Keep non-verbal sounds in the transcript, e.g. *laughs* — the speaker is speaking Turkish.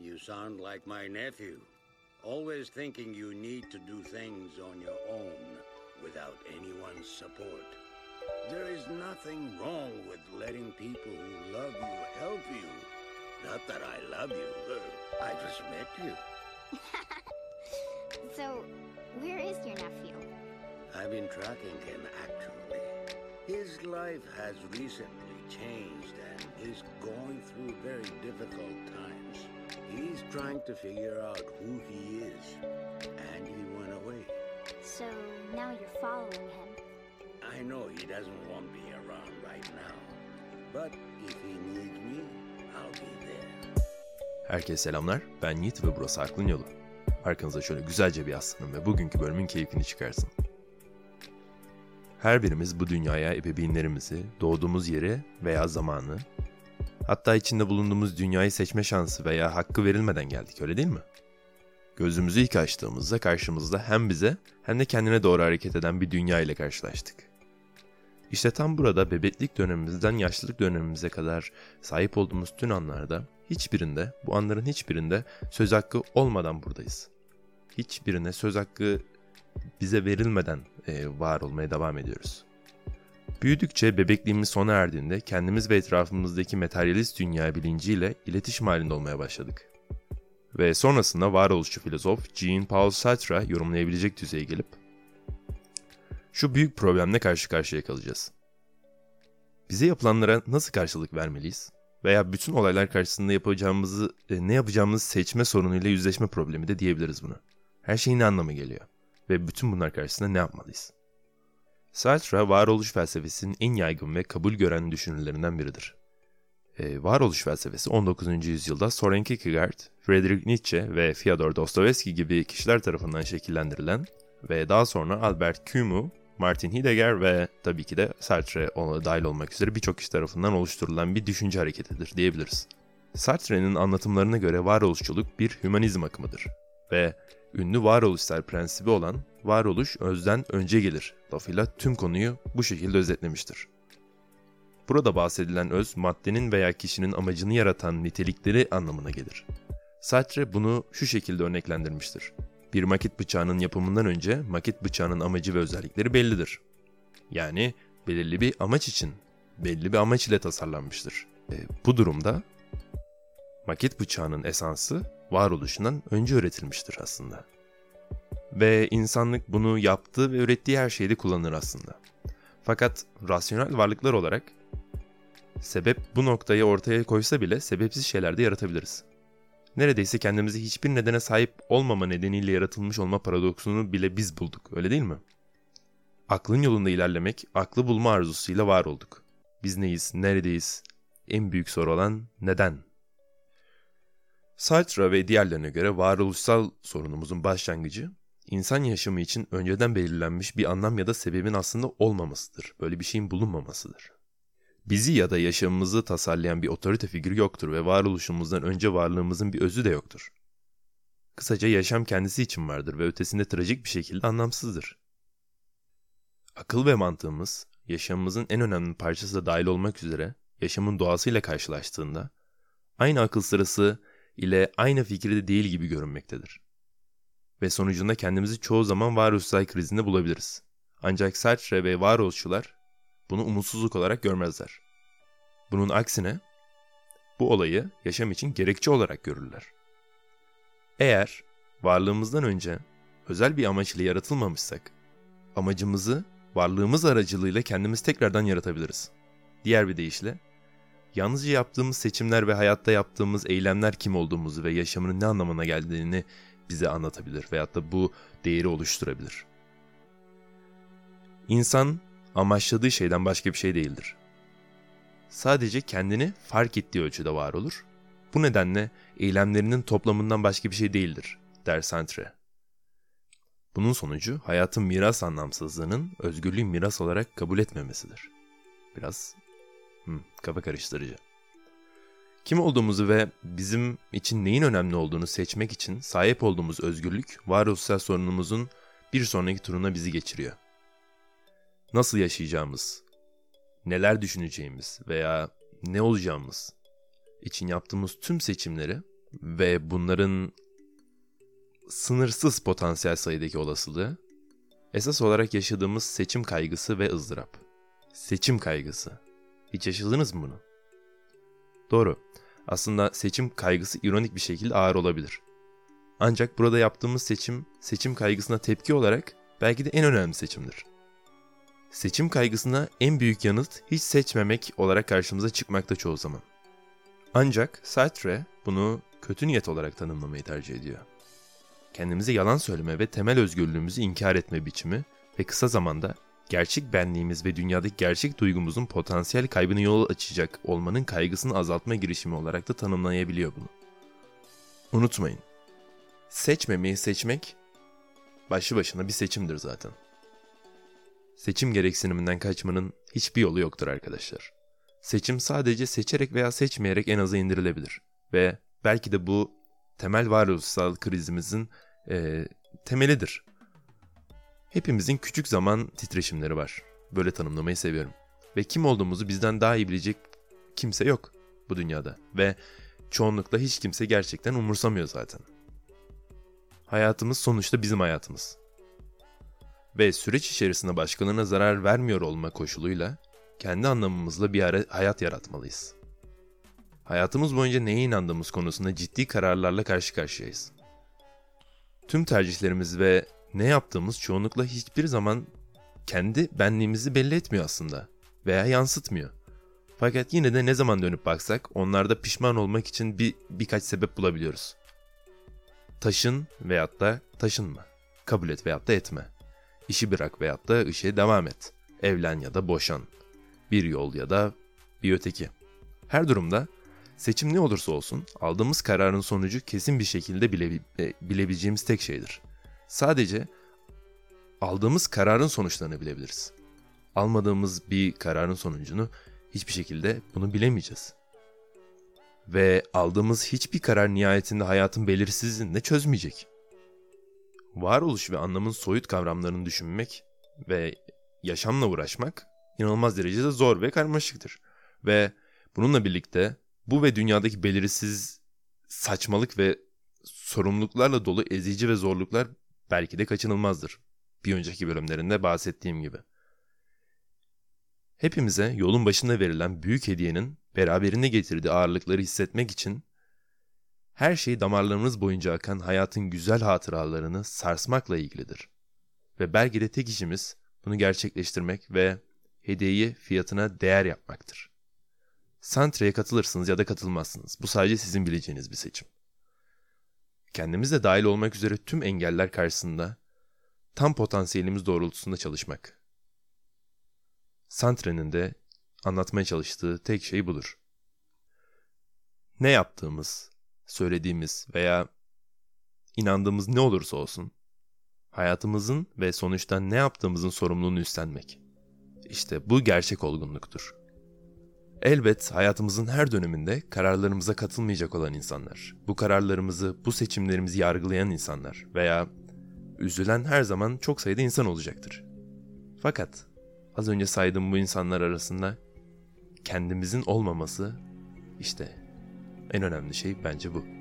You sound like my nephew. Always thinking you need to do things on your own without anyone's support. There is nothing wrong with letting people who love you help you. Not that I love you, I just met you. *laughs* So, where is your nephew? I've been tracking him actually. His life has recently changed and he's going through very difficult times. He's trying to figure out who he is, and he went away. So, now you're following him. I know he doesn't want me around right now, but if he needs me, I'll be there. Herkese selamlar. Ben Yiğit ve burası Aklın Yolu. Arkanıza şöyle güzelce bir yaslanın ve bugünkü bölümün keyfini çıkarsın. Her birimiz bu dünyaya ebeveynlerimizi, doğduğumuz yeri veya zamanı, hatta içinde bulunduğumuz dünyayı seçme şansı veya hakkı verilmeden geldik öyle değil mi? Gözümüzü ilk açtığımızda karşımızda hem bize hem de kendine doğru hareket eden bir dünya ile karşılaştık. İşte tam burada bebeklik dönemimizden yaşlılık dönemimize kadar sahip olduğumuz tüm anlarda hiçbirinde, bu anların hiçbirinde söz hakkı olmadan buradayız. Hiçbirine söz hakkı bize verilmeden e, var olmaya devam ediyoruz. Büyüdükçe bebekliğimiz sona erdiğinde kendimiz ve etrafımızdaki materyalist dünya bilinciyle iletişim halinde olmaya başladık. Ve sonrasında varoluşçu filozof Jean-Paul Sartre yorumlayabilecek düzeye gelip şu büyük problemle karşı karşıya kalacağız. Bize yapılanlara nasıl karşılık vermeliyiz? Veya bütün olaylar karşısında yapacağımızı, e, ne yapacağımızı seçme sorunuyla yüzleşme problemi de diyebiliriz bunu. Her şey ne anlama geliyor? Ve bütün bunlar karşısında ne yapmalıyız? Sartre, varoluş felsefesinin en yaygın ve kabul gören düşünürlerinden biridir. Ee, varoluş felsefesi 19. yüzyılda Soren Kierkegaard, Friedrich Nietzsche ve Fyodor Dostoyevski gibi kişiler tarafından şekillendirilen ve daha sonra Albert Camus, Martin Heidegger ve tabii ki de Sartre ona dahil olmak üzere birçok kişi tarafından oluşturulan bir düşünce hareketidir diyebiliriz. Sartre'nin anlatımlarına göre varoluşçuluk bir hümanizm akımıdır ve ünlü varoluşsal prensibi olan varoluş özden önce gelir lafıyla tüm konuyu bu şekilde özetlemiştir. Burada bahsedilen öz maddenin veya kişinin amacını yaratan nitelikleri anlamına gelir. Sartre bunu şu şekilde örneklendirmiştir. Bir maket bıçağının yapımından önce maket bıçağının amacı ve özellikleri bellidir. Yani belirli bir amaç için, belli bir amaç ile tasarlanmıştır. E, bu durumda maket bıçağının esansı varoluşundan önce üretilmiştir aslında. Ve insanlık bunu yaptığı ve ürettiği her şeyde kullanır aslında. Fakat rasyonel varlıklar olarak sebep bu noktayı ortaya koysa bile sebepsiz şeyler de yaratabiliriz. Neredeyse kendimizi hiçbir nedene sahip olmama nedeniyle yaratılmış olma paradoksunu bile biz bulduk, öyle değil mi? Aklın yolunda ilerlemek, aklı bulma arzusuyla var olduk. Biz neyiz, neredeyiz? En büyük soru olan neden? Sartre ve diğerlerine göre varoluşsal sorunumuzun başlangıcı, insan yaşamı için önceden belirlenmiş bir anlam ya da sebebin aslında olmamasıdır. Böyle bir şeyin bulunmamasıdır. Bizi ya da yaşamımızı tasarlayan bir otorite figürü yoktur ve varoluşumuzdan önce varlığımızın bir özü de yoktur. Kısaca yaşam kendisi için vardır ve ötesinde trajik bir şekilde anlamsızdır. Akıl ve mantığımız, yaşamımızın en önemli parçası da dahil olmak üzere yaşamın doğasıyla karşılaştığında, aynı akıl sırası ile aynı fikirde değil gibi görünmektedir. Ve sonucunda kendimizi çoğu zaman varoluşsal krizinde bulabiliriz. Ancak Sartre ve varoluşçular bunu umutsuzluk olarak görmezler. Bunun aksine bu olayı yaşam için gerekçe olarak görürler. Eğer varlığımızdan önce özel bir amaç ile yaratılmamışsak, amacımızı varlığımız aracılığıyla kendimiz tekrardan yaratabiliriz. Diğer bir deyişle, yalnızca yaptığımız seçimler ve hayatta yaptığımız eylemler kim olduğumuzu ve yaşamının ne anlamına geldiğini bize anlatabilir veyahut da bu değeri oluşturabilir. İnsan amaçladığı şeyden başka bir şey değildir. Sadece kendini fark ettiği ölçüde var olur. Bu nedenle eylemlerinin toplamından başka bir şey değildir, der Sartre. Bunun sonucu hayatın miras anlamsızlığının özgürlüğü miras olarak kabul etmemesidir. Biraz hmm, kafa karıştırıcı. Kim olduğumuzu ve bizim için neyin önemli olduğunu seçmek için sahip olduğumuz özgürlük varoluşsal sorunumuzun bir sonraki turuna bizi geçiriyor nasıl yaşayacağımız, neler düşüneceğimiz veya ne olacağımız için yaptığımız tüm seçimleri ve bunların sınırsız potansiyel sayıdaki olasılığı esas olarak yaşadığımız seçim kaygısı ve ızdırap. Seçim kaygısı. Hiç yaşadınız mı bunu? Doğru. Aslında seçim kaygısı ironik bir şekilde ağır olabilir. Ancak burada yaptığımız seçim, seçim kaygısına tepki olarak belki de en önemli seçimdir. Seçim kaygısına en büyük yanıt hiç seçmemek olarak karşımıza çıkmakta çoğu zaman. Ancak Sartre bunu kötü niyet olarak tanımlamayı tercih ediyor. Kendimize yalan söyleme ve temel özgürlüğümüzü inkar etme biçimi ve kısa zamanda gerçek benliğimiz ve dünyadaki gerçek duygumuzun potansiyel kaybını yol açacak olmanın kaygısını azaltma girişimi olarak da tanımlayabiliyor bunu. Unutmayın, seçmemeyi seçmek başlı başına bir seçimdir zaten. Seçim gereksiniminden kaçmanın hiçbir yolu yoktur arkadaşlar. Seçim sadece seçerek veya seçmeyerek en aza indirilebilir. Ve belki de bu temel varoluşsal krizimizin e, temelidir. Hepimizin küçük zaman titreşimleri var. Böyle tanımlamayı seviyorum. Ve kim olduğumuzu bizden daha iyi bilecek kimse yok bu dünyada. Ve çoğunlukla hiç kimse gerçekten umursamıyor zaten. Hayatımız sonuçta bizim hayatımız. Ve süreç içerisinde başkalarına zarar vermiyor olma koşuluyla kendi anlamımızla bir ara hayat yaratmalıyız. Hayatımız boyunca neye inandığımız konusunda ciddi kararlarla karşı karşıyayız. Tüm tercihlerimiz ve ne yaptığımız çoğunlukla hiçbir zaman kendi benliğimizi belli etmiyor aslında veya yansıtmıyor. Fakat yine de ne zaman dönüp baksak onlarda pişman olmak için bir birkaç sebep bulabiliyoruz. Taşın veyahut da taşınma. Kabul et veyahut da etme. İşi bırak veyahut da işe devam et. Evlen ya da boşan. Bir yol ya da bir öteki. Her durumda seçim ne olursa olsun aldığımız kararın sonucu kesin bir şekilde bile, e, bilebileceğimiz tek şeydir. Sadece aldığımız kararın sonuçlarını bilebiliriz. Almadığımız bir kararın sonucunu hiçbir şekilde bunu bilemeyeceğiz. Ve aldığımız hiçbir karar nihayetinde hayatın belirsizliğini de çözmeyecek. Varoluş ve anlamın soyut kavramlarını düşünmek ve yaşamla uğraşmak inanılmaz derecede zor ve karmaşıktır. Ve bununla birlikte bu ve dünyadaki belirsiz saçmalık ve sorumluluklarla dolu ezici ve zorluklar belki de kaçınılmazdır. Bir önceki bölümlerinde bahsettiğim gibi. Hepimize yolun başında verilen büyük hediyenin beraberinde getirdiği ağırlıkları hissetmek için her şey damarlarımız boyunca akan hayatın güzel hatıralarını sarsmakla ilgilidir. Ve belki de tek işimiz bunu gerçekleştirmek ve hediyeyi fiyatına değer yapmaktır. Santre'ye katılırsınız ya da katılmazsınız. Bu sadece sizin bileceğiniz bir seçim. Kendimiz de dahil olmak üzere tüm engeller karşısında tam potansiyelimiz doğrultusunda çalışmak. Santre'nin de anlatmaya çalıştığı tek şey budur. Ne yaptığımız, söylediğimiz veya inandığımız ne olursa olsun, hayatımızın ve sonuçta ne yaptığımızın sorumluluğunu üstlenmek. İşte bu gerçek olgunluktur. Elbet hayatımızın her döneminde kararlarımıza katılmayacak olan insanlar, bu kararlarımızı, bu seçimlerimizi yargılayan insanlar veya üzülen her zaman çok sayıda insan olacaktır. Fakat az önce saydığım bu insanlar arasında kendimizin olmaması işte en önemli şey bence bu.